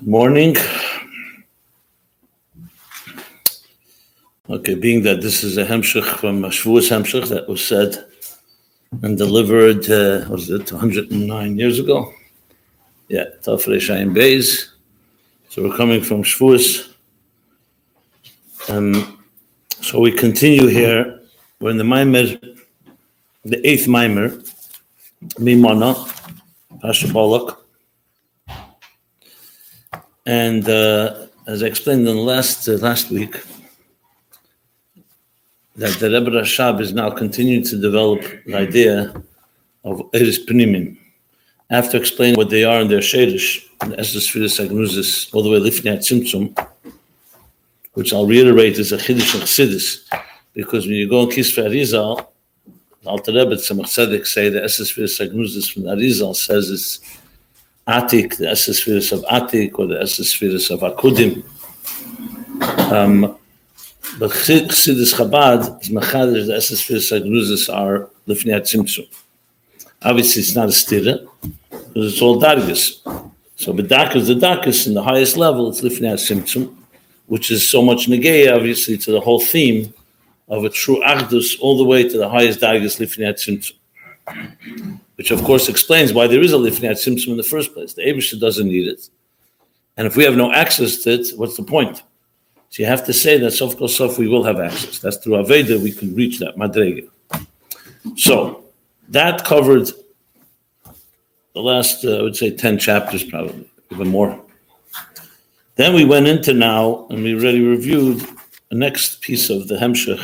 Morning. Okay, being that this is a hemshich from Shavuos hemshich that was said and delivered, uh, was it 109 years ago? Yeah, Tafrei Shayim Beis. So we're coming from Shavuos. Um, so we continue here. We're in the Maamar, the eighth Maamar, Mimana, Pasha Balak. And uh, as I explained in last uh, last week, that the Rebbe Rashab is now continuing to develop the idea of Eris Pnimim. After explaining what they are in their Shadish, the Esdras Agnuzis, all the way lifting at Tzimtzum, which I'll reiterate is a Chiddush and Chassidus, because when you go in Kisva Arizal, the Alter Rebbe Tzemach Tzedek say the Esdras Agnuzis from Arizal says it's Atik, the Esdras of Atik, or the Esdras of Akudim. Um, but Chassidus Chabad is Machadish, the Esses Firis Agnuzis are Lifnei Tzimtzum. Obviously, it's not a stira, because it's all dargis. So Bedakas, the Dakas, in the highest level, it's Lifnei Tzimtzum, which is so much negay, obviously, to the whole theme of a true Achdus, all the way to the highest dargis, Lifnei Tzimtzum. Which, of course, explains why there is a Lifnei Tzimtzum in the first place. The Abisha doesn't need it. And if we have no access to it, what's the point? So you have to say that Sof Sof we will have access. That's through Aveda we can reach that Madrega. So that covered the last, uh, I would say, 10 chapters, probably, even more. Then we went into now, and we already reviewed the next piece of the Hemshech,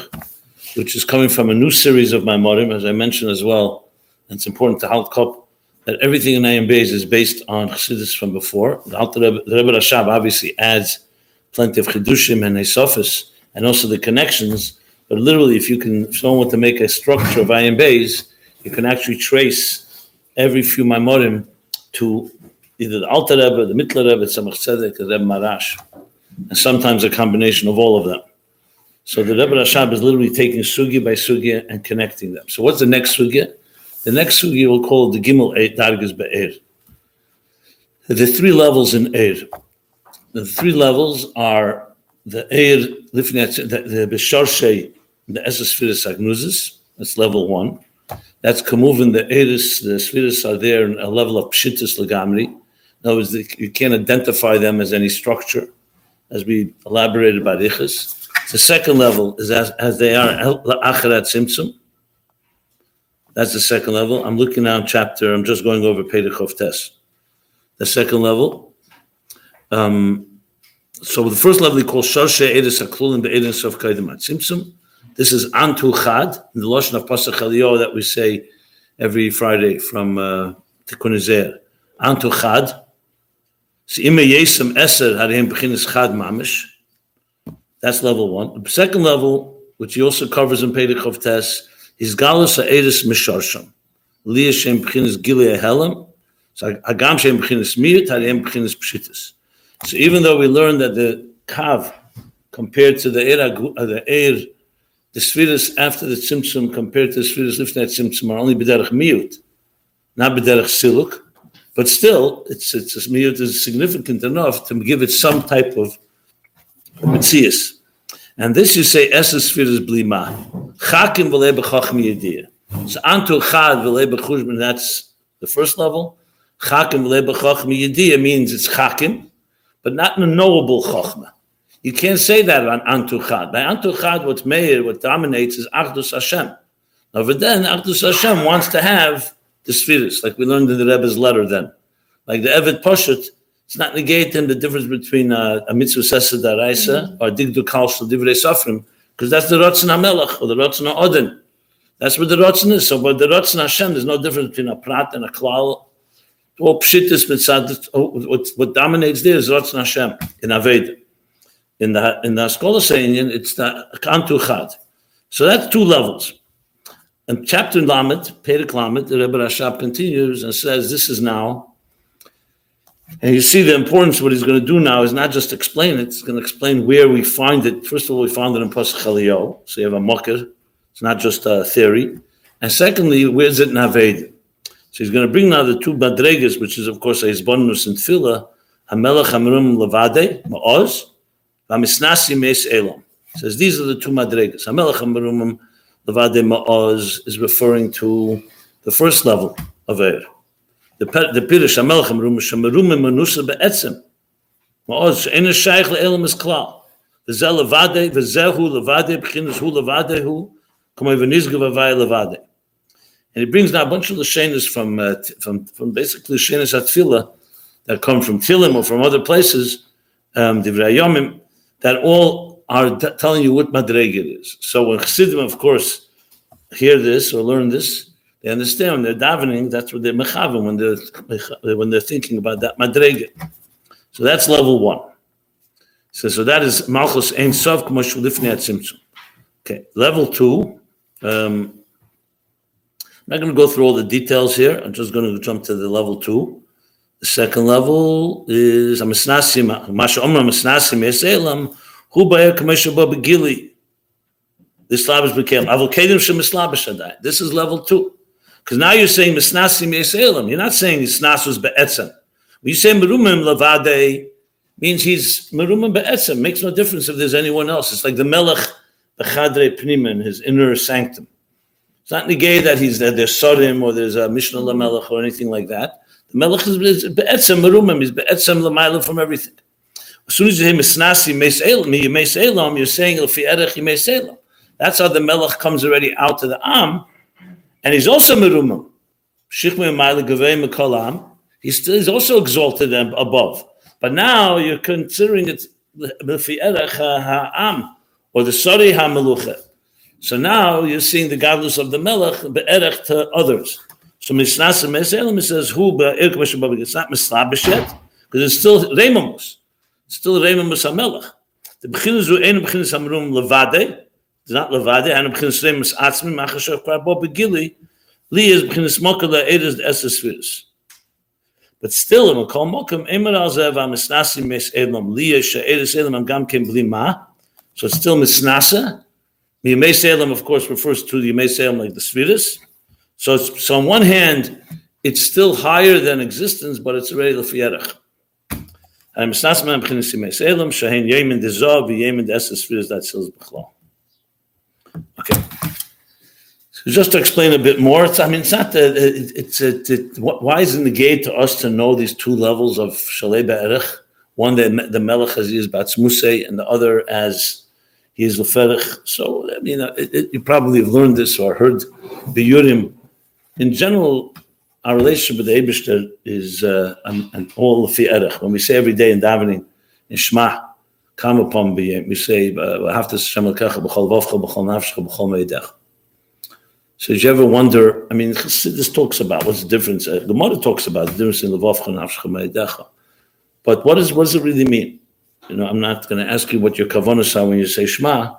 which is coming from a new series of Maimorim, as I mentioned as well. And it's important to halt cup that everything in Ayin Beis is based on Chassidus from before. The, Rebbe, Rashab obviously adds plenty of chidushim and esofis, and also the connections. But literally, if you can, if someone want to make a structure of Ayin Beis, you can actually trace every few maimorim to either the Alter Rebbe, the Mittler Rebbe, Tzemach Tzedek, the Rebbe Maharash, and sometimes a combination of all of them. So the Rebbe Rashab is literally taking sugi by sugi and connecting them. So what's the next sugi? The next sugi we'll call the Gimel Dargas Be'er. The three levels in Eir. The three levels are the Eir the, the Besharshe, the Esesphiris Agnuzis, that's level one. That's Kamuvin, the Eiris, the Sphiris are there in a level of Pshittis Lagamri. In other words, you can't identify them as any structure, as we elaborated by Ichas. The second level is as, as they are Acharat Simtsum. That's the second level. I'm looking now chapter, I'm just going over Pedachov test. The second level um, so the first level he calls Shoshe Edis Aklul and Be'edis of Kaidamat Simsum. This is Antu Chad, in the Lashon of Pasach that we say every Friday from uh, Tikkunei Zohar. Antu Chad. Eser Harihim Bechinis Chad Mamish. That's level one. The second level, which he also covers in Pedikov Tes, is Galus Ha'edis Misharsham. Liyah Shem Bechinis Gileah Helam. So Hagam Shem Bechinis Miyut Harihim Bechinis Pshitis. So even though we learned that the kav compared to the air, uh, the air, the spheres after the tzimtzum compared to the spheres lifnei tzimtzum are only b'derech miut, not b'derech siluk, but still it's it's miut is significant enough to give it some type of mitzias. And this you say esses spheres blima chakim v'le b'chachmi yediyah. So antu chad v'le b'chushman that's the first level. Chakim v'le b'chachmi yediyah means it's chakim but not in a knowable chokhmah. You can't say that on Antuchad. By Antuchad, what's meir, what dominates is Achdus Hashem. Now, then Achdus Hashem wants to have the spheres, like we learned in the Rebbe's letter then. Like the Evet Poshet, it's not negating the difference between uh, a mitzvah sesa daraisa or digdu kalshal divrei safrim, because that's the Ratzon HaMelech or the Ratzon HaOden. That's what the Ratzon is. So, but the Ratzon Hashem, there's no difference between a prat and a klal all pshittis mitzad, what, what dominates there is Ratzon Hashem in Aved. In the in the Haskalah saying it's the Kantu Chad. So that's two levels. And chapter Lamed, Perek Lamed, the Rebbe Rashab continues and says, This is now. And you see the importance what he's going to do now is not just explain it, it's going to explain where we find it. First of all, we found it in Pasach Eliyahu, so you have a mocker. It's not just a theory. And secondly, where's it in? So he's going to bring now the two badregas, which is of course a Hizbonus and Tefillah, Hamelech Hamrum Levade, Ma'oz, Vamisnasi Mes Elam. Says these are the two madregas. Hamelech Hamrum Levade Ma'oz is referring to the first level of Eir. The the Pirish Hamelech Hamrum Shemarum Manusa Be'etzem. Ma'oz She'en Shaykh Le'elam is Klal. V'zeh Levade, V'zehu Levade, B'chinas Hu Levade Hu, V'vay Levade. And he brings now a bunch of Lashenas from, uh, from, from basically Lashenas Atfila that come from Tilim or from other places, um, that all are t- telling you what Madrega is. So when Chassidim, of course, hear this or learn this, they understand when they're davening, that's what they're mechavim, when they're, when they're thinking about that Madrega. So that's level one. So, so that is Malchus Ein Sov Tzimtzum. Okay, level two, um, I'm not going to go through all the details here. I'm just going to jump to the level two. The second level is Amisnasim, Masha Omra Amisnasim Eselam, Hu Bayer Kamesha Gili. This slavish became Avokadim Shemislabashadai. This is level two. Because now you're saying Misnasim Eselam. You're not saying Isnas was Be'etzem. When you say Merumim Lavade, means he's Merumim Be'etzem. Makes no difference if there's anyone else. It's like the Melech Bechadre Pnimin, his inner sanctum. It's not negay that he's that there's Sodim or there's a Mishnah Lamelech or anything like that. The Melech is be'etzem merumim, he's be'etzem lamayla from everything. As soon as you hear misnasi meis elam, you're saying lefi erech elam. That's how the Melech comes already out to the Am, and he's also merumim. Shichme ma'ila gavei mekolam. He's also exalted above. But now you're considering it ha'am or the sari ha'meluchet. So now you're seeing the godless of the Melech be'erech to others. So Mishnasa Meselim says who be'erech It's not mislabish yet because it's still Reimamus. It's still Reimamus HaMelech. The Bechinas Ru Ein Bechinas Amrum Levade. Not Levade. And Bechinas Reimamus Atzmi Machashav Krabo Begili. Li is Bechinas Mokala Eidas Esesviris. But still, in Makol Mokum, Emer Al Zev HaMisnasi Meselim Li is She'edas Elim Am Gam Kem Bli Ma. So it's still Misnasa. The Yemei Salem, of course, refers to the Yemei Salem like the Sviris. So, so on one hand, it's still higher than existence, but it's already lefiyerach. I'm snasman b'chinis Yemei Salem, shahen yemen dezov, yemen deses Sviris, that seals b'chlal. Okay. So just to explain a bit more, it's, I mean, it's not that it, it's it, why is it negate to us to know these two levels of shalei be'erich? One that the melech has used batzmusei, and the other as he is leferich. So I mean, it, you probably have learned this or heard the yurim. In general, our relationship with the Eibushter is uh, all erech. When we say every day in davening, in Shema, come upon me, we say, "Have to Shem lekecha b'chol b'chol b'chol meidech." So, did you ever wonder? I mean, this talks about what's the difference. Uh, the Gemara talks about the difference in levavcha and nafshecha meidecha. But what, is, what does it really mean? You know, I'm not going to ask you what your kavanas are when you say Shema,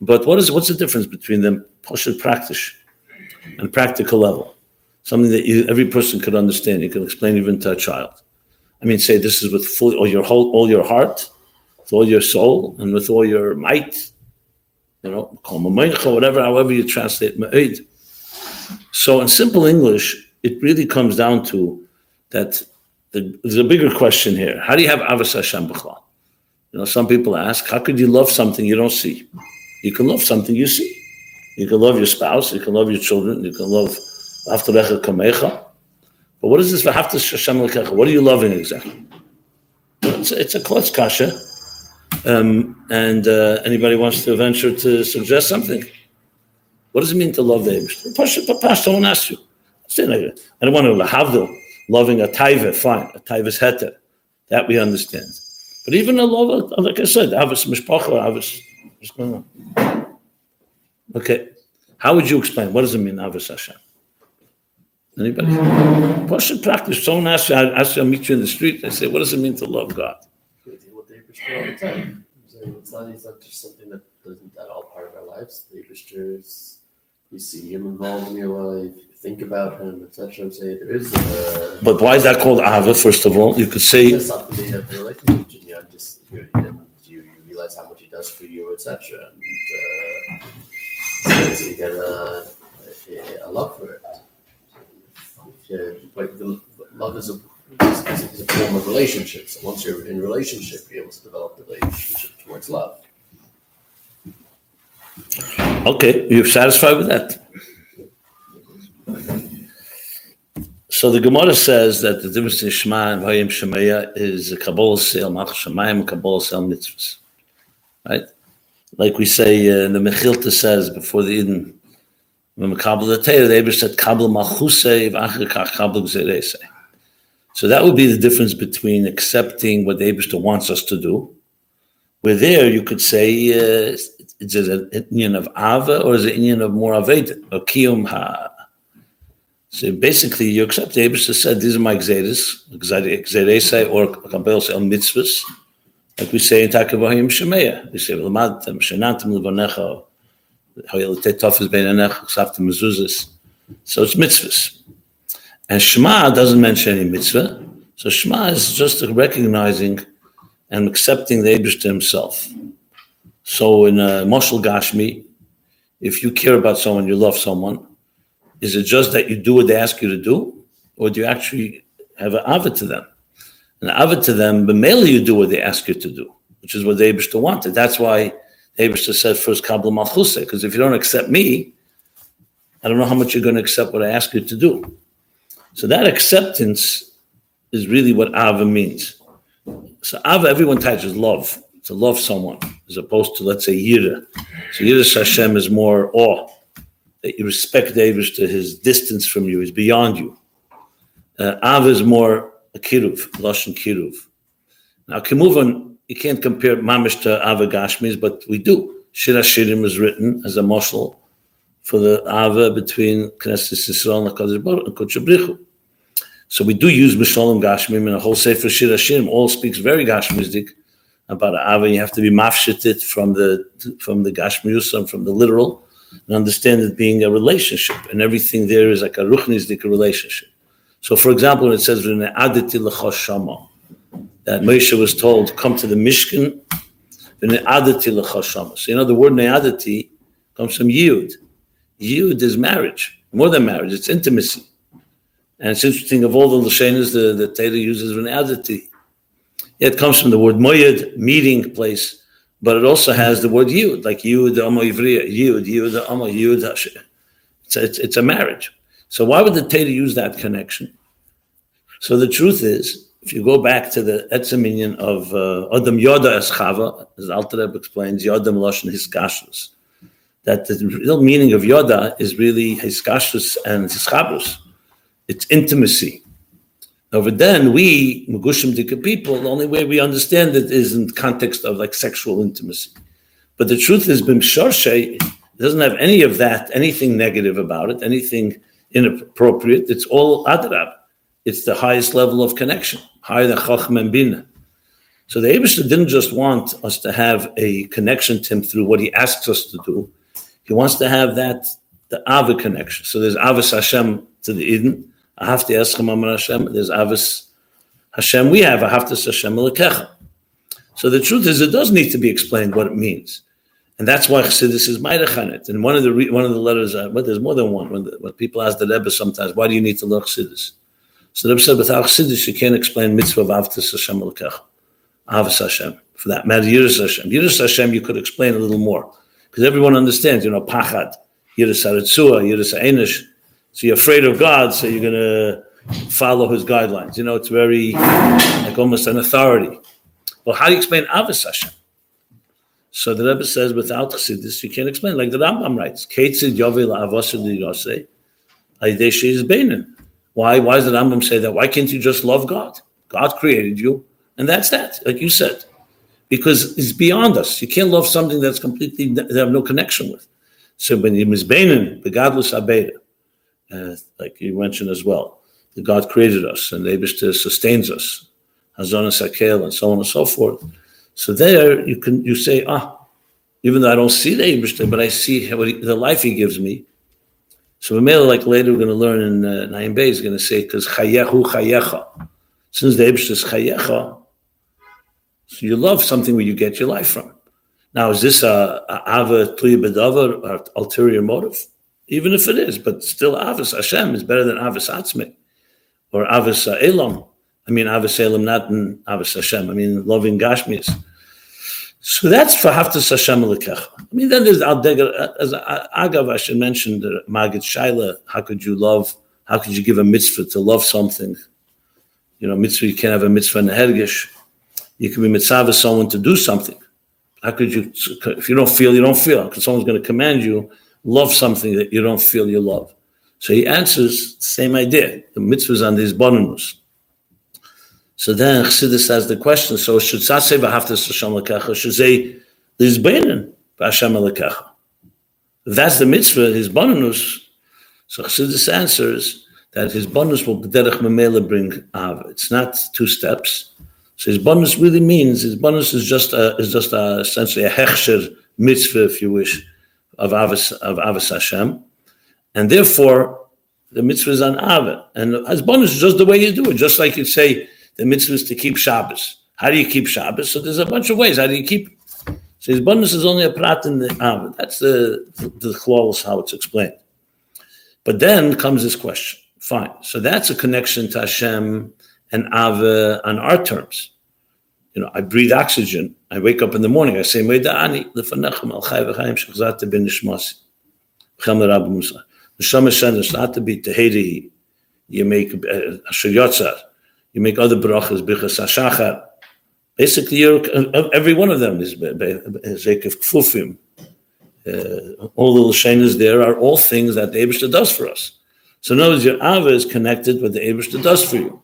but what is what's the difference between them? Poshut practice and practical level, something that you, every person could understand. You can explain even to a child. I mean, say this is with full all your whole, all your heart, with all your soul, and with all your might. You know, whatever, however you translate ma'id. So, in simple English, it really comes down to that. The, there's a bigger question here. How do you have avas Hashem b'chlal? You know, some people ask, how could you love something you don't see? You can love something you see. You can love your spouse, you can love your children, you can love Aftarecha Kamecha. But what is this Vahaftas Hashem? What are you loving exactly? It's, it's a klutz kasha. Um, and uh, anybody wants to venture to suggest something? What does it mean to love the? Papash, someone asked you. I don't want to have the loving a taiva, fine. A taiva is heter. That we understand. But even a love, like I said, Avis Mishpacha, Avis, what's going on? Okay. How would you explain? What does it mean, Avis Hashem? Anybody? Question practice. Someone asks you, asks you, I meet you in the street, I say, what does it mean to love God? It's not, it's not just something that doesn't at all part of our lives. The Abishter you see him involved in your life, you think about him, etc. Say there is. A, but why is that called Ava? First of all, you could say. Relationship just you, you, realize how much he does for you, etc. And uh, so you get a, a, a, love for it. You, like the love is a is, is a form of relationship. So once you're in relationship, you're able to develop the relationship towards love. Okay, you're satisfied with that? So the Gemara says that the difference in Shema and Vayim Shemeya is a Kabbalah Sel Mach Shemayim Kabbalah Sel Mitzvahs. Right? Like we say, uh, the Mechilta says before the Eden, when we Kabbalah the Torah, the Abish said Kabbalah Malchusei V'achar Kach Kabbalah Gzeresei. So that would be the difference between accepting what the Abishter wants us to do. Where there you could say, uh, is it an Indian of Ava or is it an Indian of more or Kiyum Ha? So basically, you accept the Abishter said, these are my Gzeres, Gzeresei or Kabbalah El Mitzvahs. Like we say in Takavahim Shemeya, we say, V'lamatem, Shenantem Levonecha, Hoyel Tetofes Bein Anecha, Ksaftem Mezuzas. So it's mitzvahs. And Shema doesn't mention any mitzvah. So Shema is just recognizing and accepting the Abish to himself. So in uh, a Moshel Gashmi, if you care about someone, you love someone, is it just that you do what they ask you to do? Or do you actually have an avid to them? An avid to them, but mainly you do what they ask you to do, which is what the Abishta wanted. That's why the Abishta said first Kabbalah Malchuse, because if you don't accept me, I don't know how much you're going to accept what I ask you to do. So that acceptance is really what Ava means. So Ava, everyone touches love, to love someone, as opposed to, let's say, Yira. So Yira Hashem is more awe, that you respect David to his distance from you, is beyond you. Uh, Ava is more a kiruv, lashon kiruv. Now, Kimuvan, you can't compare Mamish to Ava Gashmis, but we do. Shir Shirim is written as a moshel for the Ava between Knesset Yisrael and HaKadosh Baruch and Kodesh So we do use Mishalim Gashmim and a whole Sefer Shir Hashirim all speaks very Gashmistic about Ava. You have to be mafshitit from the from the Gashmiusam, from the literal, and understand it being a relationship, and everything there is like a ruchnisdik relationship. So, for example, when it says that Moshe was told, "Come to the Mishkan." So, you know, the word ne'adati comes from yud. Yud is marriage, more than marriage; it's intimacy. And it's interesting of all the lashenas the the Torah uses ne'adati. It comes from the word moyed, meeting place, but it also has the word yud, like yud amo ivriya, yud, yud amo yud. It's, it's, it's a marriage. So why would the Torah use that connection? So the truth is, if you go back to the etzeminion of uh, Adam Yoda Eschava, as Alter Rebbe explains, Yodam Lashon Hiskashrus, that the real meaning of Yoda is really Hiskashrus and Hischabrus. It's intimacy. Over then, we, Mugushim Dika people, the only way we understand it is in context of like sexual intimacy. But the truth is, Bim Shorshe doesn't have any of that, anything negative about it, anything inappropriate. It's all adrab. It's the highest level of connection, higher than chacham and bina. So the Abishah didn't just want us to have a connection to him through what he asks us to do. He wants to have that the Ava connection. So there's Avas Hashem to the Eden, Ahavti Eschem Amar Hashem. There's Avas Hashem. We have Ahavtas Hashem Lekecha. So the truth is, it does need to be explained what it means. And that's why Chassidus is Meidachanet. And one of the re- one of the letters, uh, well, there's more than one. When, the, when people ask the Rebbe sometimes, why do you need to learn Chassidus? So the Rebbe said, without Chassidus, you can't explain mitzvah of Avtas Hashem Lekech. Avas Hashem. For that matter, Yiras Hashem. Yiras Hashem, you could explain a little more. Because everyone understands, you know, Pachad, Yiras Haritzua, Yiras Einish. So you're afraid of God, so you're going to follow his guidelines. You know, it's very, like almost an authority. Well, how do you explain Avas Hashem? So the Rebbe says, without Chassidus, you can't explain. Like the Rambam writes, Ketzid Yovel Aideshi is Beinin. Why? Why does the Rambam say that? Why can't you just love God? God created you, and that's that, like you said. Because it's beyond us. You can't love something that's completely, they have no connection with. So when you misbeinin, the godless abeda, uh, like you mentioned as well, the God created us and Abishter sustains us, Hazon Sakel, and so on and so forth. So there you can you say, ah, even though I don't see the Abishter, but I see how he, the life he gives me. So Mamela, like later we're going to learn in uh, Naim Bey, is going to say, because chayehu chayecha. Since the Abishter is chayecha, so you love something where you get your life from. Now, is this a, a ava tuya bedava or ulterior motive? Even if it is, but still avas Hashem is better than avas atzmi or avas elam. I mean, Avos Elam, not in Avos Hashem. I mean, loving Gashmis. So that's for Haftas Hashem Lekecha. I mean, then there's Al as Agav, I should mention the Magid Shaila. How could you love? How could you give a mitzvah to love something? You know, mitzvah, you can't have a mitzvah in the Hergish. You can be mitzvah someone to do something. How could you, if you don't feel, you don't feel, because someone's going to command you, love something that you don't feel you love. So he answers same idea. The mitzvahs on these bonus. So then Chassidus has the question, so should Saseh v'haftas Hashem lekecha, should say, there's beinin v'Hashem lekecha. That's the mitzvah, his bonus. So Chassidus answers that his bonus will derech memela bring av. It's not two steps. So his bonus really means his bonus is just a, is just a, essentially a hechsher mitzvah, if you wish, of avos of avos Hashem, and therefore the mitzvah is on av. And his bonus is just the way you do it, just like you say the mitzvah is to keep Shabbos. How do you keep Shabbos? So there's a bunch of ways. How do you keep? So his bonus is only a prat in the av. That's the the, the how it's explained. But then comes this question. Fine. So that's a connection to Hashem and Ava on our terms. You know, I breathe oxygen. I wake up in the morning. I say, Meida'ani, lefanechem al chai v'chaim shechzat ben nishmasi. B'chem l'rabbi Musa. Neshama is not to be tehedi. You make uh, asher yotzar. You make other brachas, bichas hashachar. Basically, uh, every one of them is zekef kfufim. Uh, all the lashenas there are all things that the Abishta does for us. So in other words, your Ava is connected with the Abishta does for you.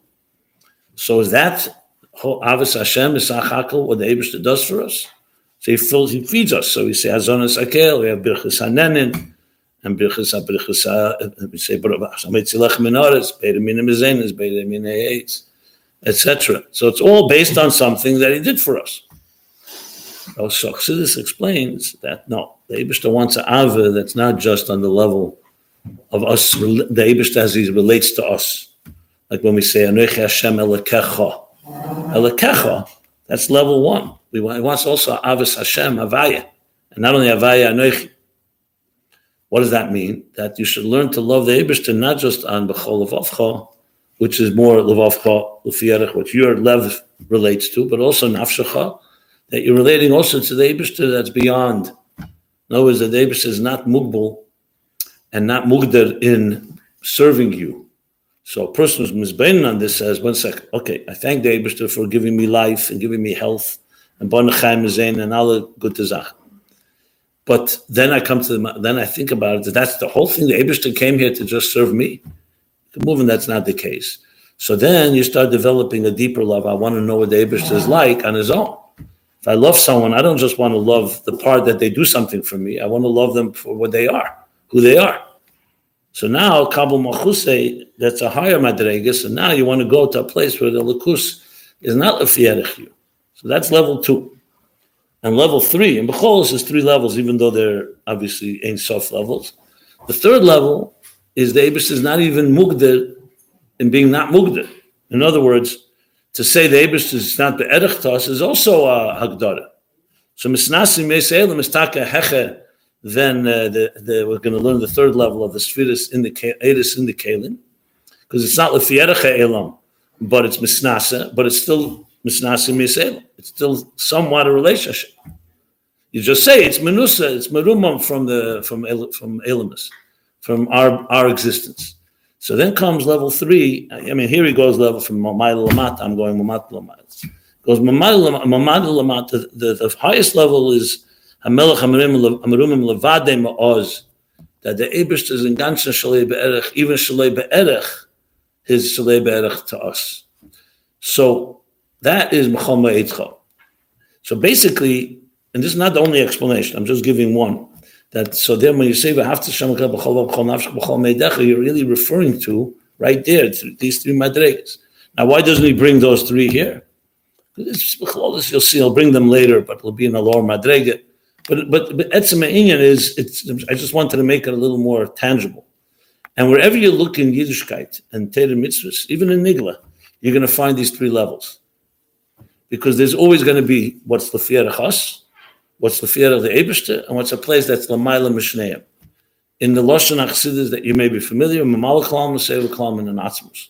So is that Avos Hashem is Sachakel, what the Abishta does for us? So he fills, he feeds us. So we say Azonas Akel, we have Birchas Hanenin, and Birchas HaBirchas, we say Shamet Zilach Minoris, Beta Mina Mezenis, Beta Mina Eitz, etc. So it's all based on something that he did for us. So Chassidus explains that no, the Abishta wants an Ava that's not just on the level of us, the Abish as he relates to us. Like when we say, Anoich Hashem Elekecha. Elekecha, that's level one. We wants also Avis Hashem, Avaya. And not only Avaya, Anoichi. What does that mean? That you should learn to love the Abishter not just on Bechol Levavcha, which is more Levavcha, Lefierech, which your Lev relates to, but also Nafshacha, that you're relating also to the Abishter that's beyond. In other words, the Abishter is not Mugbal and not mugdar in serving you. So a person who's misbeinen on this says, one second, okay, I thank the Eberster for giving me life and giving me health and bonachayim zain and all the good. But then I come to the, then I think about it. That that's the whole thing. The Eberster came here to just serve me. The Moving, that's not the case. So then you start developing a deeper love. I want to know what the Eberster is like on his own. If I love someone, I don't just want to love the part that they do something for me. I want to love them for what they are who they are. So now Kabul Machuse, that's a higher madregas, and now you want to go to a place where the lakus is not you. So that's level two. And level three, and Becholos is three levels, even though they're obviously ain't soft levels. The third level is the Abis is not even mugder in being not mugder. In other words, to say the Abis is not the Erechtas is also a Hagdara. So Misnasi Meselim is taka then uh, the, the, we're going to learn the third level of the Sfiris in the Edis in the Kalim, because it's not Lefierecha Elam, but it's Misnasa, but it's still Misnasa Miselam. It's still somewhat a relationship. You just say it's Menusa, it's Merumam from the from from Elamus, from our our existence. So then comes level three. I mean, here he goes level from Mamayla Lamat. I'm going Mamat Lamat. Goes Mamayla Lamat. The, the highest level is Hamelech Amarumim Levade Ma'oz, that the Abish is in ganzen Shalei Be'erech, even Shalei Be'erech, his Shalei Be'erech to us. So that is Mechama Eitcha. So basically, and this is not the only explanation, I'm just giving one. That so then when you say you're really referring to right there these three madregas. Now, why doesn't he bring those three here? You'll see, he'll bring them later, but it'll be in a lower madrega. But but but Inyan is it's. I just wanted to make it a little more tangible. And wherever you look in Yiddishkeit and Torah mitzvahs, even in Nigla, you're going to find these three levels. Because there's always going to be what's the fear of Chas, what's the fear of the Eberste, and what's a place that's Lamaila Mishneim. In the Lashon Achsidis that you may be familiar, Mamalaklam, Seva Klam, and the Natsmus.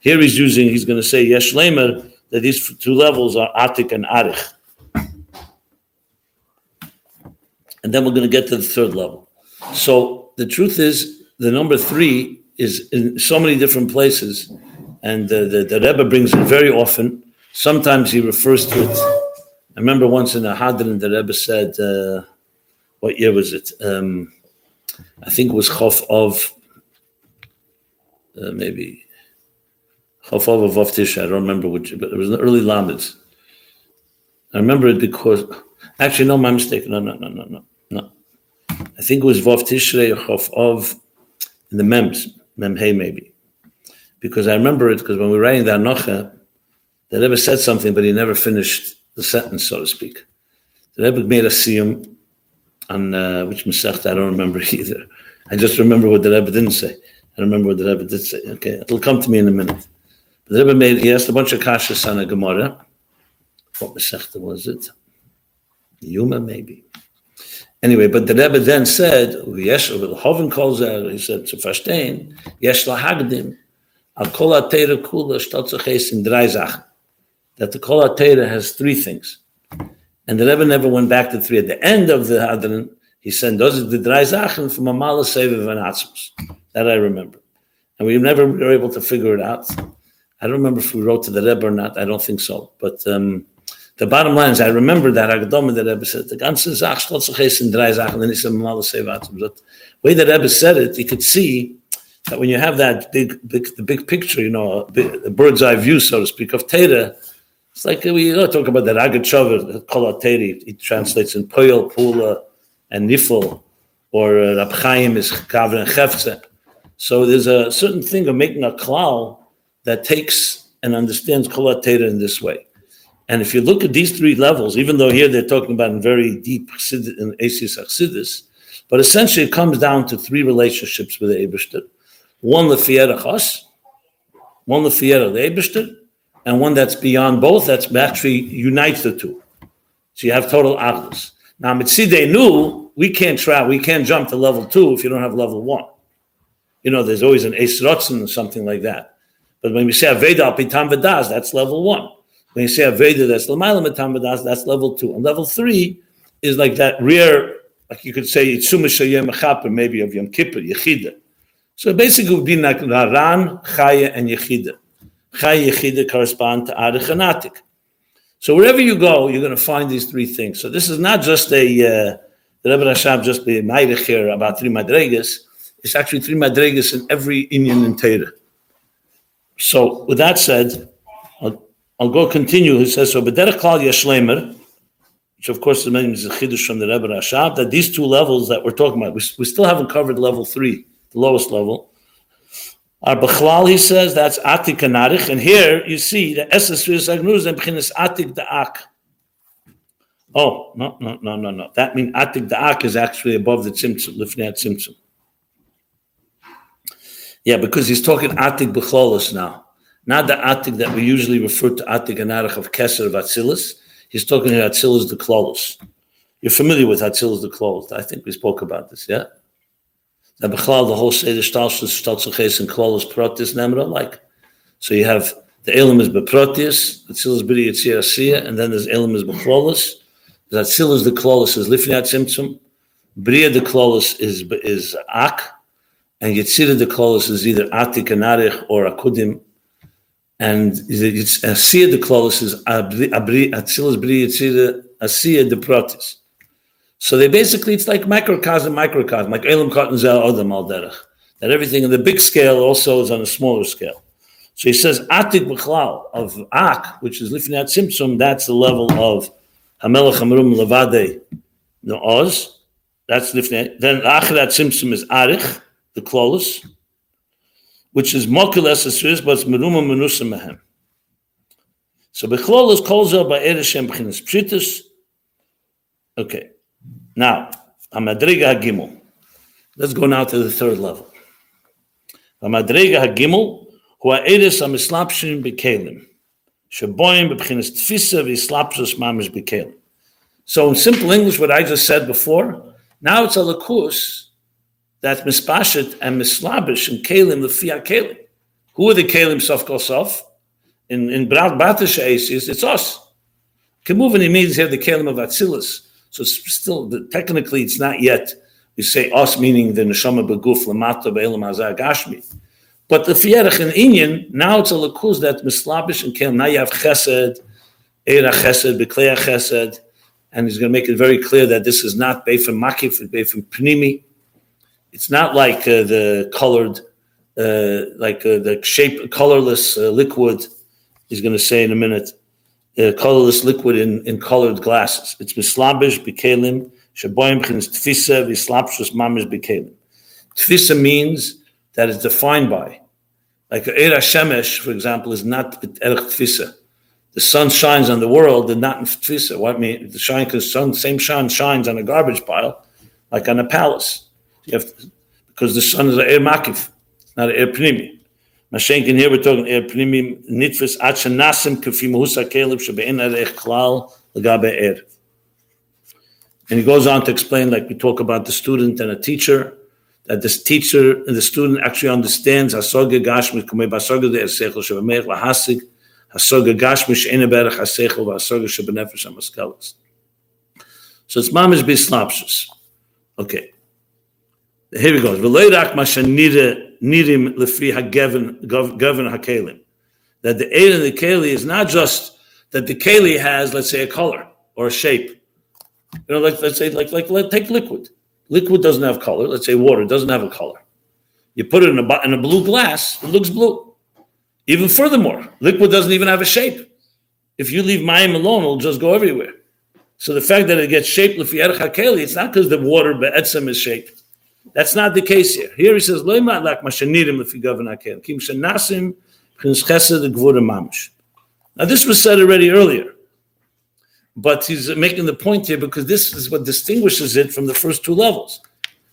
Here he's using, he's going to say yesh that these two levels are atik and arich. And then we're going to get to the third level. So the truth is, the number three is in so many different places, and the, the, the Rebbe brings it very often. Sometimes he refers to it. I remember once in a Hadran, the Rebbe said, uh, what year was it? Um, I think it was Chof of, uh, maybe Chof of of Tisha. I don't remember which, but it was the early Lamed. I remember it because, actually, no, my mistake. No, no, no, no, no. I think it was Vav Tishrei Chof of in the Mems, Mem Hey maybe. Because I remember it because when we were writing the Anocha, the Rebbe said something, but he never finished the sentence, so to speak. The Rebbe made a siyum on uh, which Masech I don't remember either. I just remember what the Rebbe didn't say. I remember what the Rebbe did say. Okay, it'll come to me in a minute. But the Rebbe made, he asked a bunch of kashas on a Gemara. What Masechta was it? Yoma, maybe. Anyway, but the Rebbe then said, "Yesh Hoven calls out." He said to verstehen, "Yesh lahagdim al kol atera kula shtotzaches in drei Sachen." That the kol atera has three things, and the Rebbe never went back to three. At the end of the Hadran, he said, "Those are the drei Sachen from Amala Seviv and Atzmus." That I remember, and we never were able to figure it out. I don't remember if we wrote to the Rebbe or not. I don't think so, but. Um, the bottom line is, I remember that Hagdom that Rebbe said, the ganze Sach schlotzach in drei Sachen, then he said, Malala Sevatzim. But the way that Rebbe said it, you could see that when you have that big, big the big picture, you know, a, bird's eye view, so to speak, of Teda, it's like we know, talk about the Rogatchover, Kol Teri, it translates in Poyel, Pula, and Nifl, or uh, Rab Chaim is Kavr and Chefze. So there's a certain thing of making a klal that takes and understands Kol Teda in this way. And if you look at these three levels, even though here they're talking about in very deep in Asis Achsidis, but essentially it comes down to three relationships with the Eberster. One Lefiera Chas, one Lefiera the Eberster, and one that's beyond both, that's actually unites the two. So you have total Agdus. Now, Mitzide Nu, we can't try, we can't jump to level two if you don't have level one. You know, there's always an Ace or something like that. But when we say Aveda Pitam Vedas, that's level one. When you say Aveda, that's Lamaila Matamadas, that's level two. And level three is like that rare, like you could say, Itzuma Shayem maybe of Yom Kippur, Yechida. So basically it would be like Ran, Chaya, and Yechida. Chaya, Yechida correspond to and So wherever you go, you're going to find these three things. So this is not just a, uh, Rebbe Rashab just be Meirich here about three Madregas. It's actually three Madregas in every Indian in Torah. So with that said, I'll go continue. He says, so But B'derech Klal Yeshlemer, which of course the name is a Chiddush from the Rebbe Rashab, that these two levels that we're talking about, we, we still haven't covered level three, the lowest level. Our Bechlal, he says, that's Atik Anarich. And here you see the Esses Agnuz and B'chinas Atik Da'ak. Oh, no, no, no, no, no. That means Atik Da'ak is actually above the Tzimtzum, Lifnei Tzimtzum. Yeah, because he's talking Atik B'chlolos now. Not the Atik that we usually refer to Atik and Arach of Keser of Atzilus. He's talking about Atzilus the Klolos. You're familiar with Atzilus the Klolos. I think we spoke about this, yeah? That Bechlal, the whole Seder Stalshus, and Klolos, Protis, Nemra, like. So you have the Elam is Beprotius, Atzilus B'ri Yitzir and then there's Elam is Beklolos. Atzilus the Klolos is Lifnat Simtsum. Bria the Klolos is, is Ak, and Yitzir the Klolos is either Atik and Arich or Akudim and it's Asiya the Klolos is Atzilas Bri Asiya the Protis. So they basically, it's like microcosm, microcosm, like Elam Cotton Zel Odom Alderach. That everything in the big scale also is on a smaller scale. So he says Atik B'chlal of Ak, which is Lifnat Simtsum, that's the level of Hamelech Amrum Levade the Oz. That's Lifnat. Then Acharat Simtsum is Arich, the Klolos which is mokilas esris, but it's meruma menusa mehem. So bechlol is kolzel by ereshem b'chinas pshitus. Okay, now amadriga hagimel. Let's go now to the third level. Amadriga hagimel hu ha'eres hamislapshim bekelim. Shaboyim b'chinas tfisa v'islapsus mamish bekelim. So in simple English, what I just said before, now it's a lakus that's mispashet and mislabish and kalim the fiat kalim. Who are the Kalim Sof Kosof? In in Batish is it's us. Kemuvin means here the Kalim of Atzilus. So still technically it's not yet. We say us meaning the neshama beguf lamata be'elam hazar gashmi. But the fierach in Inyan now it's a lakuz that mislabish and Kalim. Now you have Chesed, Eira Chesed, Beklea Chesed, and he's going to make it very clear that this is not Beifim Makif, it's Beifim Pnimi. It's not like uh, the colored, uh, like uh, the shape, colorless uh, liquid. He's going to say in a minute, uh, colorless liquid in, in colored glasses. It's mislabish bekalim shaboyim chins tfisa vislapshus mamish bekalim. Tfisa means that it's defined by. Like Eira Shemesh, for example, is not erech tfisa the sun shines on the world and not in tfisa. What I mean, the shine because sun same sun shines on a garbage pile, like on a palace. You have to, because the sun is an air makif, not an air pnimi. Mashenkin here we're talking air pnimi nitfis achanasim kafi mahusa kelib shebein arech klal legabe air. And he goes on to explain, like we talk about the student and a teacher, that this teacher and the student actually understands hasoga gashmi kumei basoga de ersechel shebemeich lahasig Hasoga gashmish eneberach hasechel v'hasoga shebenefesh hamaskelis. So it's mamish bislapshus. Okay. Here we go. That the aid in the keli is not just that the keli has, let's say, a color or a shape. You know, like let's say, like like let take liquid. Liquid doesn't have color. Let's say water doesn't have a color. You put it in a in a blue glass, it looks blue. Even furthermore, liquid doesn't even have a shape. If you leave mayim alone, it'll just go everywhere. So the fact that it gets shaped l'fiyerach hakeli, it's not because the water be'etzem is shaped. That's not the case here. Here he says, "Lo lak mashanirim l'figavan hakeli kim shenasim p'nis chesed gvura mamish." Now this was said already earlier, but he's making the point here because this is what distinguishes it from the first two levels.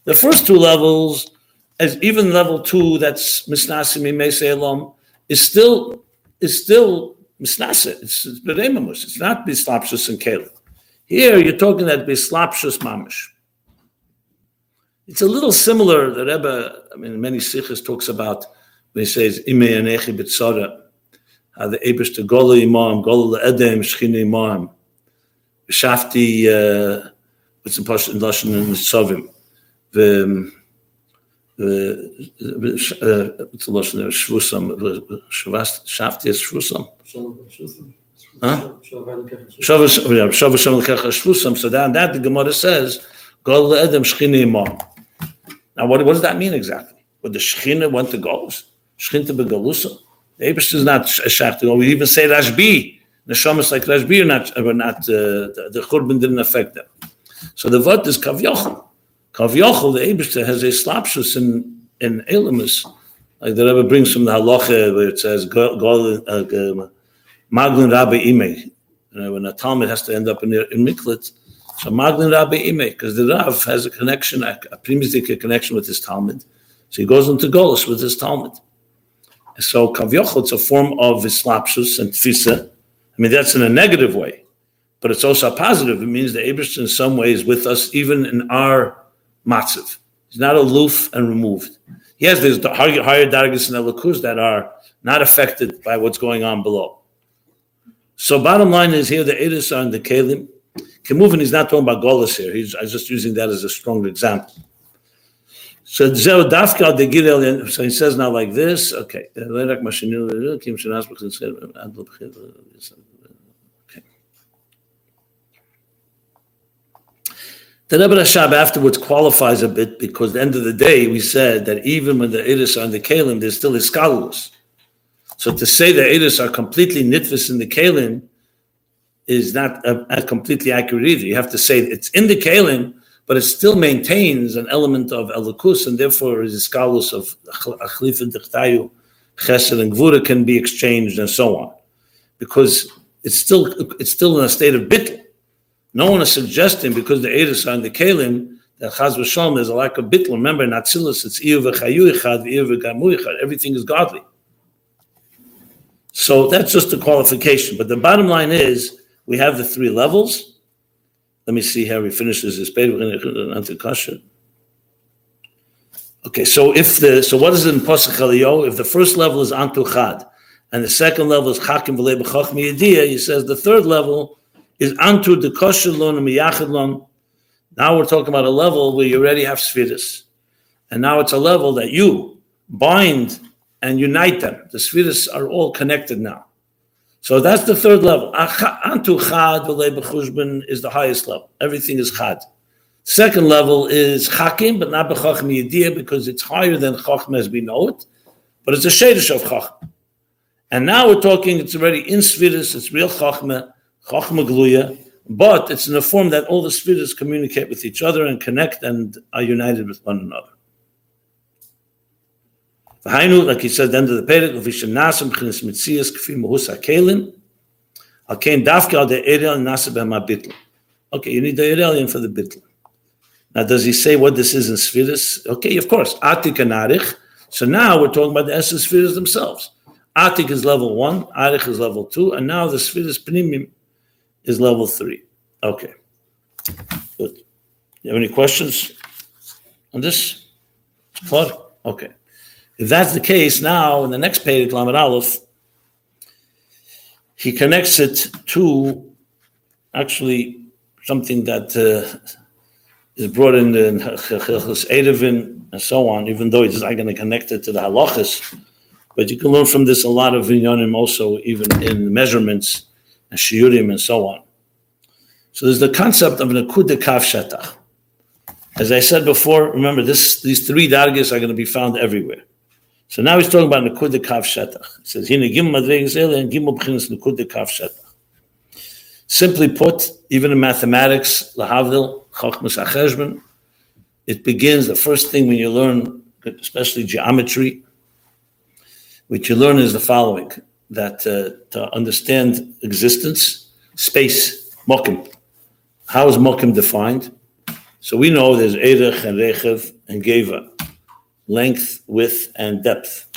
The first two levels, as even level two, that's misnasim imei elam, is still is still misnasa. It's, beremamus. It's not bislapshus and kaleb. Here you're talking that bislapshus mamish. It's a little similar. The Rebbe, I mean, many sikhs talks about when he says ime anechi b'tzara, how the Abish to gola imam, gola edem shchina imam, shafti. Uh, what's in Pashto in Lashon and Sovim, the um, uh, what's the lashon there? Shvusam, shafti is shvusam. Huh? Shava Shem Lekecha Shvusam. So that, that the Gemara says, Gol Edem Shchini Imam. Now, what, what does that mean exactly? But the Shechina went to Golos. Shechinta begalusa. The Abish is not a shachti. We even say Rashbi. Neshamas like Rashbi are not, are not uh, the, the Churban didn't affect them. So the Vot is Kavyochel. Kavyochel, the Abishter, has a slapshus in, in Elamus. Like the Rebbe brings from the halacha where it says, uh, Maglin Rabbi Ime. When a Talmud has to end up in, in Miklat, so Maglin Rabbi Ime, because the Rav has a connection, a, a primitive connection with his Talmud. So he goes into Golos with his Talmud. So Kavyochel, it's a form of Islapshus and Tfisa. I mean, that's in a negative way, but it's also positive. It means the Abishter in some ways with us, even in our matziv. He's not aloof and removed. Yes, there's the higher, dargis and elikus that are not affected by what's going on below. So bottom line is here the edis are in the kelim. Kemuvin is not talking about golas here. He's I'm just using that as a strong example. So So he says now like this. Okay. The Rebbe Rashab afterwards qualifies a bit because at the end of the day, we said that even when the Edis are in the Kalim, there's still Iskalus. So to say the Edis are completely nitvis in the Kalim is not uh, completely accurate either. You have to say it's in the Kalim, but it still maintains an element of Elikus, and therefore is Iskalus of Achlif and Dichtayu, Chesed and Gvura can be exchanged and so on. Because it's still it's still in a state of bitl. No one is suggesting because the Eris are in the Kalim that Chaz v'Shalom there's a lack of bitl. Remember, in it's Iyu v'chayu ichad ichad. Everything is godly. So that's just a qualification. But the bottom line is we have the three levels. Let me see how he finishes his page. We're going to. Okay, so if the so what is it in Eliyahu? If the first level is Antu Chad, and the second level is Chakim V'lei B'chach Miyadiyah, he says the third level is Antu Dekoshelon and. Now we're talking about a level where you already have Sfiris. And now it's a level that you bind and unite them. The Sfiris are all connected now. So that's the third level. Antu Chad B'chushbin is the highest level. Everything is Chad. Second level is Chakim, but not B'chachim Yediyah because it's higher than Chacham as we know it, but it's a Shadish of Chacham. And now we're talking, it's already in Svidus, it's real Chachma, Chachma Gluya, but it's in a form that all the Svidus communicate with each other and connect and are united with one another. V'hainu, like he said at the end of the Perek, nasam b'chinis mitzias k'fi mohus ha'kelim, ha'kein al de erel nasa b'hem Okay, you need the erelian for the bitl. Now, does he say what this is in Sfiris? Okay, of course. Atik and Arich. So now we're talking about the essence Sfiris themselves. Atik is level one, Arich is level two, and now the Sfiris Pnimim is level three. Okay. Good. You have any questions on this? Okay. If that's the case, now in the next page, Lamed Aleph, he connects it to actually something that uh, is brought in the Eruvin and so on, even though it's not going to connect it to the halachas. But you can learn from this a lot of vinyanim also, even in measurements and shiurim and so on. So there's the concept of an akud kaf shetach. As I said before, remember this: these three dargis are going to be found everywhere. So now he's talking about nakud kaf shetach. He says, "Hine gim madreges and gim b'chinas nakud kaf shetach." Simply put, even in mathematics, lahavdil, chachmas acheshbon, it begins, the first thing when you learn, especially geometry, what you learn is the following, that uh, to understand existence, space, mokim. How is mokim defined? So we know there's erech and rechev and geva, length, width, and depth.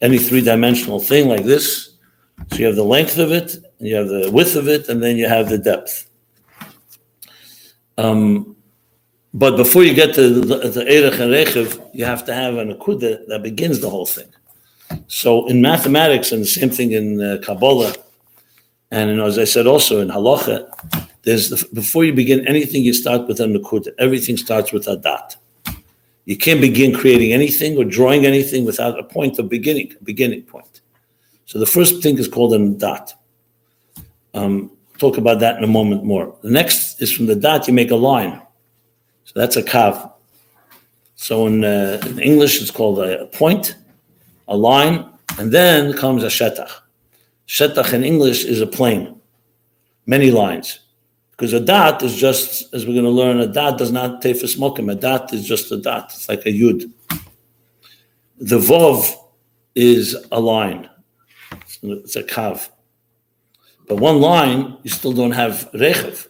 Any three-dimensional thing like this, so you have the length of it, you have the width of it, and then you have the depth. Um, but before you get to the, Erech and Rechev, you have to have an Akuda that begins the whole thing. So in mathematics, and the same thing in uh, Kabbalah, and as I said also in Halacha, there's the, before you begin anything, you start with an Nakuda. Everything starts with a dot. You can't begin creating anything or drawing anything without a point of beginning, a beginning point. So the first thing is called a dot. Um, talk about that in a moment more. The next is from the dot, you make a line. So that's a kav. So in, uh, in English, it's called a, point, a line, and then comes a shetach. Shetach in English is a plane, many lines. Because a dot is just, as we're going to learn, a dot does not take for smoking. A dot is just a dot. It's like a yud. The vov is a line. It's a kav. But one line, you still don't have rechev.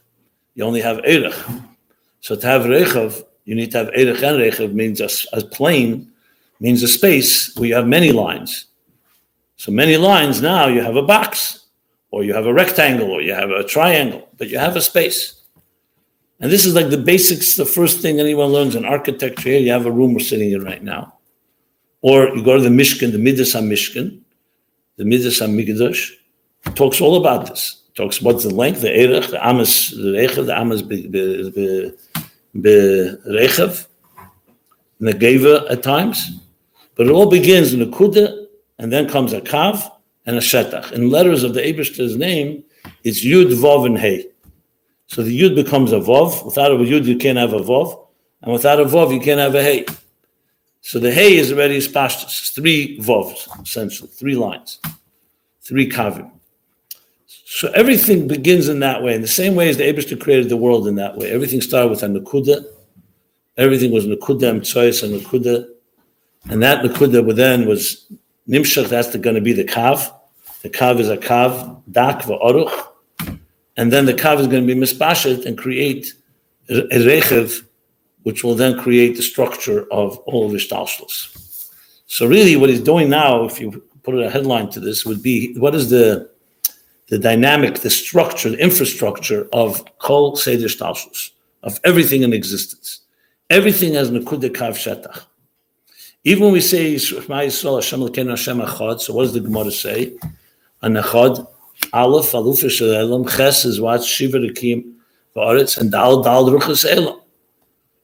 You only have erech. So to have rechev, you need to have erech and rechev means a, a plane, means a space where you have many lines. So many lines now you have a box, or you have a rectangle, or you have a triangle, but you have a space. And this is like the basics, the first thing anyone learns in architecture. Here, you have a room we're sitting in right now. Or you go to the Mishkan, the Midas HaMishkan, the Midas HaMikdash, talks all about this. Talks what's the length, the erech, the amas, the rechev, the amas rechev, the geva at times. But it all begins in a kuda, and then comes a kav and a shetach. In letters of the Abishter's name, it's yud, vav, and hey. So the yud becomes a vav. Without a yud, you can't have a vav, and without a vav, you can't have a hey. So the hey is already spashtus, three vavs, essentially, three lines, three kavim. So everything begins in that way, in the same way as the Abishter created the world in that way. Everything started with a Nakuda. Everything was Nakuda and and Nakuda. And that Nakuda then was Nimshach, that's going to be the Kav. The Kav is a Kav, Dak va'oruch. And then the Kav is going to be Mispashet and create a Rechev, which will then create the structure of all of Ishtalshlos. So really what he's doing now, if you put a headline to this, would be what is the the dynamic, the structure, the infrastructure of Kol Seder Shtalshus, of everything in existence. Everything has Nakuda Kav Shetach. Even when we say Shema Yisrael Hashem Hashem Echad, so what does the Gemara say? An Echad, Aleph, Aluf Elam, Ches is what Shiva Rekim, Va'aretz, and Dal Dal Ruchas Elam.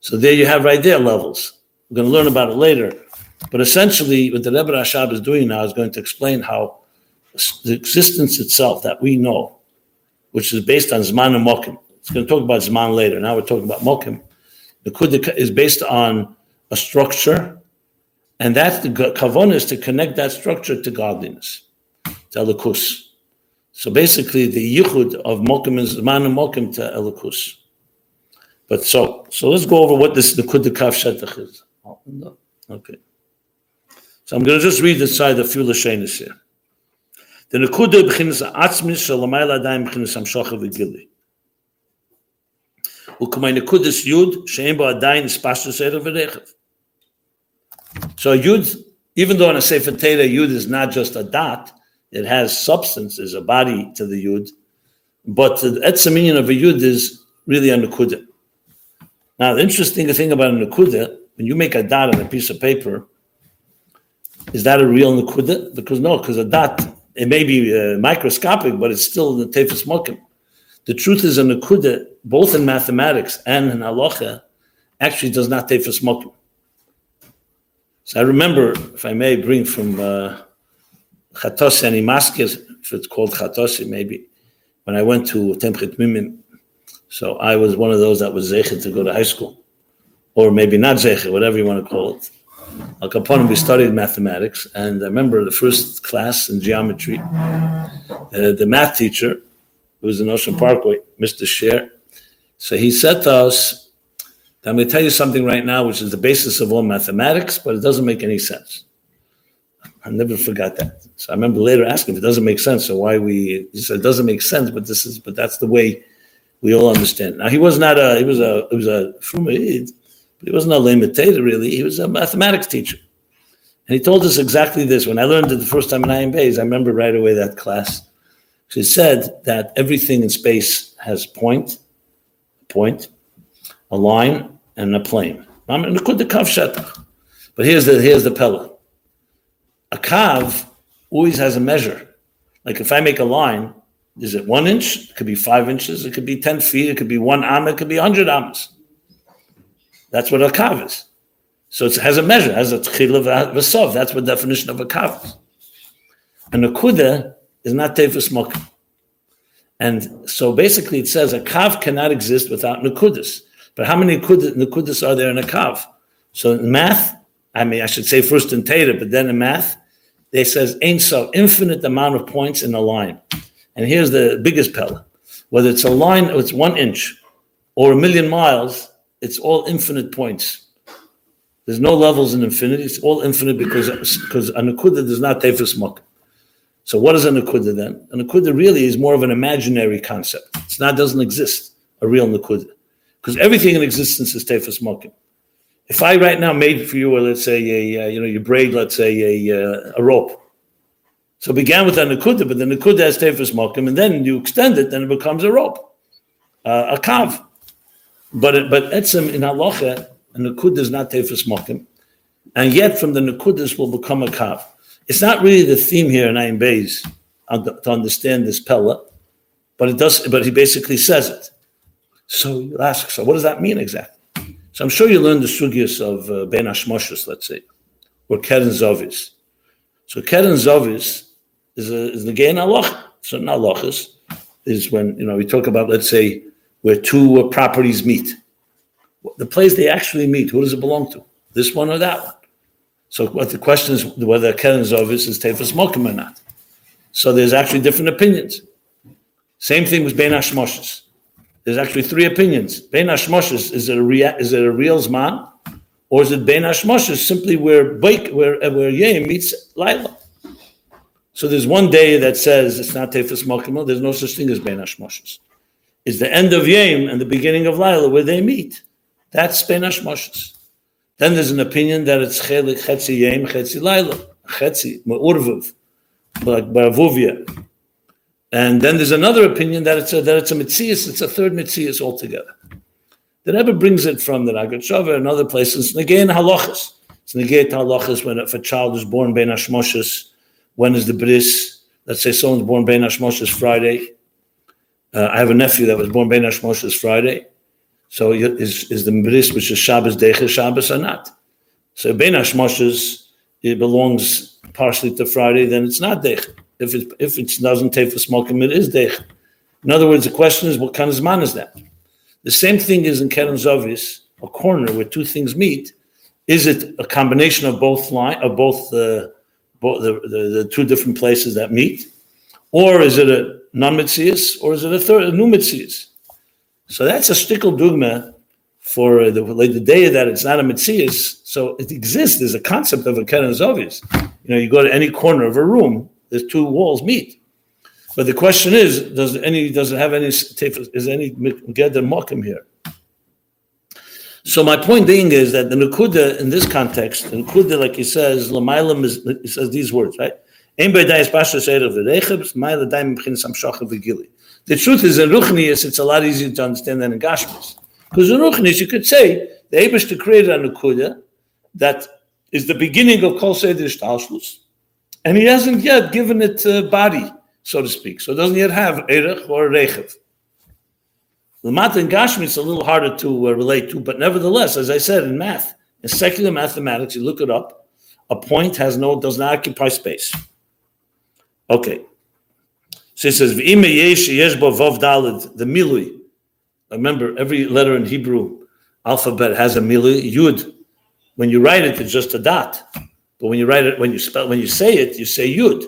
So there you have right there levels. We're going to learn about it later. But essentially, what the Rebbe Rashab is doing now is going to explain how the existence itself that we know, which is based on Zman and Mokim. It's going to talk about Zman later. Now we're talking about Mokim. The Kud is based on a structure, and that's the kavon is to connect that structure to godliness, to elikus. So basically, the yichud of Mokim is Zman and Mokim to elikus. But so, so let's go over what this the Kud Kaf Shetach is. Okay. So I'm going to just read inside a few lashenis here. The nekuda b'chinas atzmis shalamayla adayim b'chinas amshocha v'gili. Ukamay nekudas yud she'en bo adayin ispashtus erev v'rechev. So yud, even though in a sefer Torah yud is not just a dot, it has substance, is a body to the yud, but the etzaminion of a yud is really a nekuda. Now the interesting thing about a nekuda, when you make a dot on a piece of paper, is that a real nakuda? Because no, because a dot it may be uh, microscopic, but it's still the tefes mokim. The truth is a nakuda, both in mathematics and in halacha, actually does not tefes mokim. So I remember, if I may bring from uh, Chatosi and Imaskir, if it's called Chatosi, maybe, when I went to Tomchei Temimim. So I was one of those that was zeichet to go to high school, or maybe not zeichet, whatever you want to call it. Al Capone, we studied mathematics, and I remember the first class in geometry, uh, the math teacher, who was in Ocean Parkway, Mr. Sher, so he said to us, I'm going to tell you something right now, which is the basis of all mathematics, but it doesn't make any sense. I never forgot that. So I remember later asking if it doesn't make sense. So why we? He said it doesn't make sense, but this is, but that's the way we all understand. Now he was not a, he was a, he was a Frumaid, but he wasn't a limitator really. He was a mathematics teacher. And he told us exactly this. When I learned it the first time in Ayin Beis, I remember right away that class. She said that everything in space has point, point, a line, and a plane. But here's the here's the pella. A kav always has a measure. Like if I make a line, is it one inch? It could be five inches. It could be ten feet. It could be one amma. It could be hundred ammas. That's what a kav is. So it has a measure, it has a tchila v'sov. That's what definition of a kav is. And a kuda is not tefus mokim. And so basically it says a kav cannot exist without nekudas. But how many nekudas are there in a kav? So in math, I mean, I should say first in Tata, but then in math, they says ain't so infinite amount of points in a line. And here's the biggest pella. Whether it's a line, it's one inch, or a million miles, it's all infinite points. There's no levels in infinity. It's all infinite because because a nakuda does not tefus mok. So what is a nakuda then? A nakuda really is more of an imaginary concept. It's not doesn't exist a real nakuda because everything in existence is tefus mokim. If I right now made for you, or let's say a uh, you know you braid, let's say a uh, a rope. So began with a nakuda, but the nakuda has tefus mokim, and then you extend it, then it becomes a rope, uh, a kav. But but etzem in halacha, a nakud is not tefus mokim, and yet from the nakudas will become a kav. It's not really the theme here in Ayin Beis to understand this pella, but it does. But he basically says it. So you ask, so what does that mean exactly? So I'm sure you learned the sugyas of uh, Ben Hashmoshes, let's say, or Keren Zovis. So Keren Zovis is a, is the gain halach. So halachas is when you know we talk about let's say where two uh, properties meet. The place they actually meet, who does it belong to? This one or that one? So what the question is whether Keren Zovis is Tefas Mokim or not. So there's actually different opinions. Same thing with Ben Hashmoshes. There's actually three opinions. Ben Hashmoshes, is it a rea- is it a real Zman? Or is it Ben Hashmoshes simply where Baik, where uh, where Yeh meets Laila? So there's one day that says it's not Tefas Mokim, there's no such thing as Ben Hashmoshes It's the end of Yom and the beginning of Laila where they meet. That's Benash Moshes. Then there's an opinion that it's Chelik Chetzi Yom, Chetzi Laila, Chetzi, Ma'urvuv, like Baravuvia. And then there's another opinion that it's a, that it's a Mitzias, it's a third Mitzias altogether. The Rebbe brings it from the Ragat and other places. Again, halachas. It's negate halachas when if a child is born ben hashmoshes, when is the bris? Let's say someone's born ben hashmoshes Friday. Uh, I have a nephew that was born ben hashmoshes Friday. So is, is the bris which is Shabbos decha Shabbos or not? So ben hashmoshes it belongs partially to Friday, then it's not decha. If it if it doesn't take for smoking, it is decha. In other words, the question is what kind of zman is that? The same thing is in Keren Zovis, a corner where two things meet. Is it a combination of both line of both uh, the both the, the, the two different places that meet, or is it a non-mitzias, or is it a third a new mitzias? So that's a stickle dogma for the, like the day that it's not a mitzias. So it exists. There's a concept of a keren zovis. You know, you go to any corner of a room, there's two walls meet. But the question is, does any does it have any is any gather mokim here? So my point being is that the Nakuda in this context, the Nakuda, like he says, Lamailam is he says these words, right? The truth is in Ruchnius, it's a lot easier to understand than in Gashmis. Because in Ruchnius, you could say the Abish to create a Nakuda that is the beginning of Kol Seder Shtalshlus, and he hasn't yet given it a body so to speak. So it doesn't yet have Erech or Rechev. The Mat and Gashmi is a little harder to uh, relate to, but nevertheless, as I said in math, in secular mathematics, you look it up, a point has no does not occupy space. Okay. So it says yesh bo dalid, the milui. Remember, every letter in Hebrew alphabet has a milui. Yud. When you write it, it's just a dot. But when you write it, when you spell, when you say it, you say yud.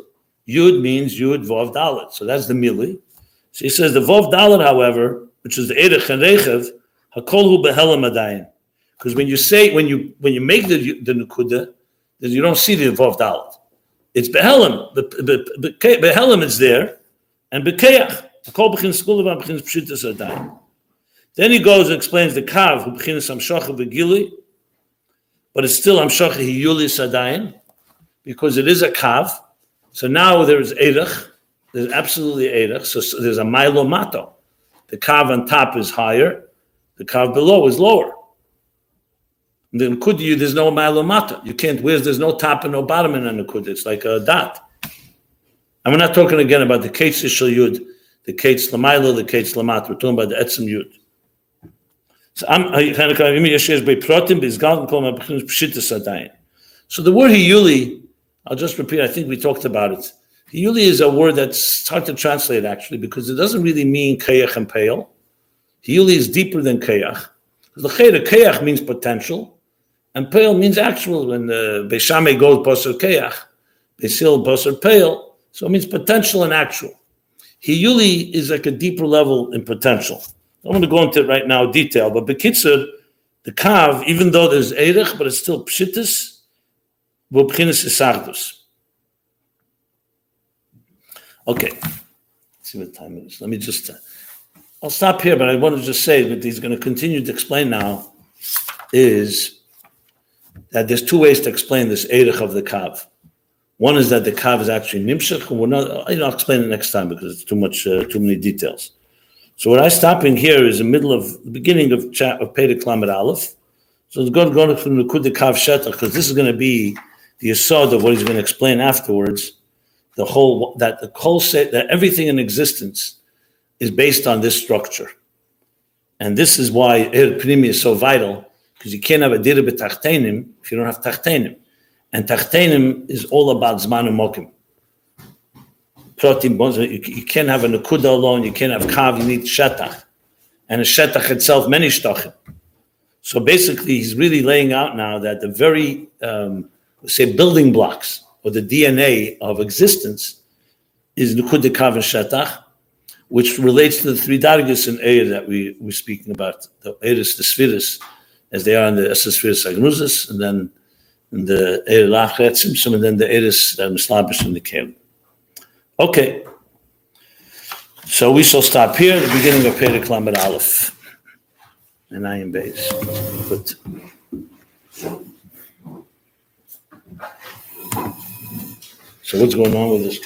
Yud means Yud Vov Dalet. So that's the Mili. So he says the Vov Dalet, however, which is the Erech and Rechev, Hakolhu Behelam Adayin. Because when you say, when you when you make the, the Nukuda, then you don't see the Vov Dalet. It's Behelam. Behelam is there, and Bekeach. Then he goes and explains the Kav, who Bechinas Amshacha Begili, but it's still Amshacha Hiyuli Sadayin, because it is a Kav, so now there's Erech, there's absolutely Erech, so, so there's a Milo Mato. The Kav on top is higher, the Kav below is lower. And then Kudi, there's no Milo Mato. You can't, where's there's no top and no bottom in the Kudi, it's like a dot. And we're not talking again about the Kates Ishal Yud, the Kates Lamailo, the Kates Lamat, we're talking about the Etzim Yud. So the word Hiyuli I'll just repeat, I think we talked about it. Hiyuli is a word that's hard to translate actually because it doesn't really mean kayach and pale. Hiyuli is deeper than kayach. The kayach means potential, and pale means actual. When the Beishame goes basar kayach, Beisil basar pale, so it means potential and actual. Hiyuli is like a deeper level in potential. I don't want to go into it right now detail, but Bekitzer, the Kav, even though there's Erech, but it's still Pshittis, Okay. Let's see what time it is. Let me just. Uh, I'll stop here, but I want to just say that he's going to continue to explain now is that there's two ways to explain this Erech of the Kav. One is that the Kav is actually Nimshach, and we're not, I'll explain it next time because it's too much, uh, too many details. So what I'm stopping here is the middle of the beginning of chat of Perek Lamed Aleph. So it's going to go from the Kud Kav Shetach because this is going to be the asad of what he's going to explain afterwards, the whole that the whole set that everything in existence is based on this structure, and this is why Ir Pnimi is so vital because you can't have a dira b'tachtenim if you don't have tachtenim, and tachtenim is all about zman and mokim. You can't have a nakuda alone. You can't have kav. You need shetach, and a shetach itself many shtachim. So basically, he's really laying out now that the very um, say building blocks or the DNA of existence is Nukud Kav and Shatach, which relates to the three dargis in Eir that we were speaking about, the Eiris, the Spheres, as they are in the Esespheres Agnuzis, and then in the Eir Lachet and then the that Mislabish in the Kelim. Okay. So we shall stop here at the beginning of Perek Lamed Aleph. And I am base. But So what's going on with this?